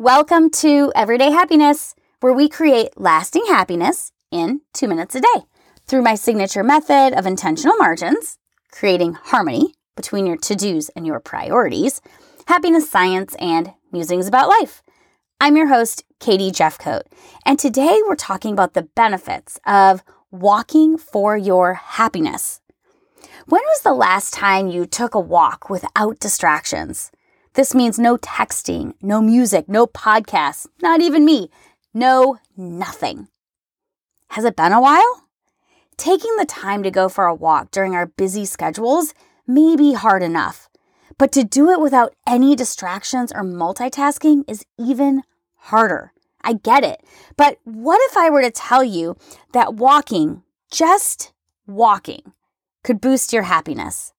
Welcome to Everyday Happiness, where we create lasting happiness in two minutes a day through my signature method of intentional margins, creating harmony between your to dos and your priorities, happiness science, and musings about life. I'm your host, Katie Jefcoat, and today we're talking about the benefits of walking for your happiness. When was the last time you took a walk without distractions? This means no texting, no music, no podcasts, not even me, no nothing. Has it been a while? Taking the time to go for a walk during our busy schedules may be hard enough, but to do it without any distractions or multitasking is even harder. I get it. But what if I were to tell you that walking, just walking, could boost your happiness?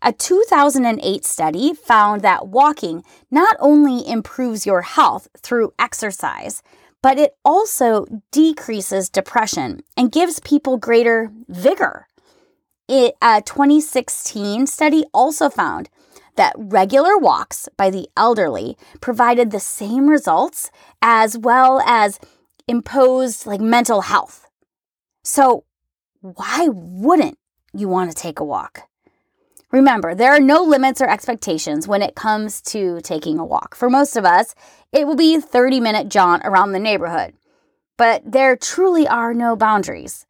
A 2008 study found that walking not only improves your health through exercise, but it also decreases depression and gives people greater vigor. It, a 2016 study also found that regular walks by the elderly provided the same results as well as imposed like mental health. So, why wouldn't you want to take a walk? Remember, there are no limits or expectations when it comes to taking a walk. For most of us, it will be a 30 minute jaunt around the neighborhood. But there truly are no boundaries.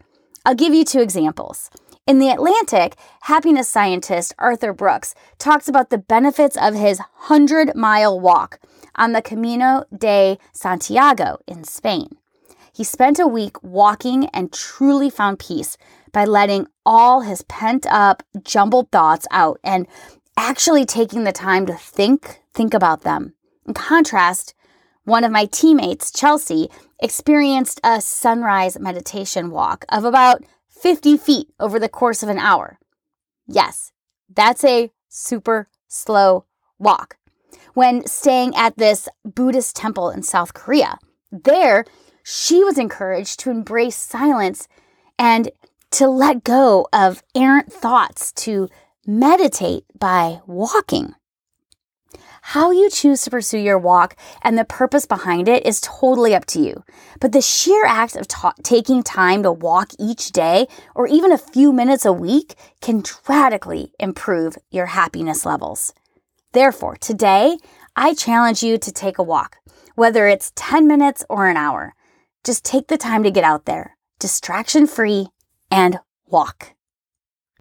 I'll give you two examples. In The Atlantic, happiness scientist Arthur Brooks talks about the benefits of his 100 mile walk on the Camino de Santiago in Spain. He spent a week walking and truly found peace by letting all his pent up, jumbled thoughts out and actually taking the time to think, think about them. In contrast, one of my teammates, Chelsea, experienced a sunrise meditation walk of about 50 feet over the course of an hour. Yes, that's a super slow walk. When staying at this Buddhist temple in South Korea, there she was encouraged to embrace silence and to let go of errant thoughts, to meditate by walking. How you choose to pursue your walk and the purpose behind it is totally up to you. But the sheer act of ta- taking time to walk each day or even a few minutes a week can radically improve your happiness levels. Therefore, today, I challenge you to take a walk, whether it's 10 minutes or an hour. Just take the time to get out there, distraction free and walk.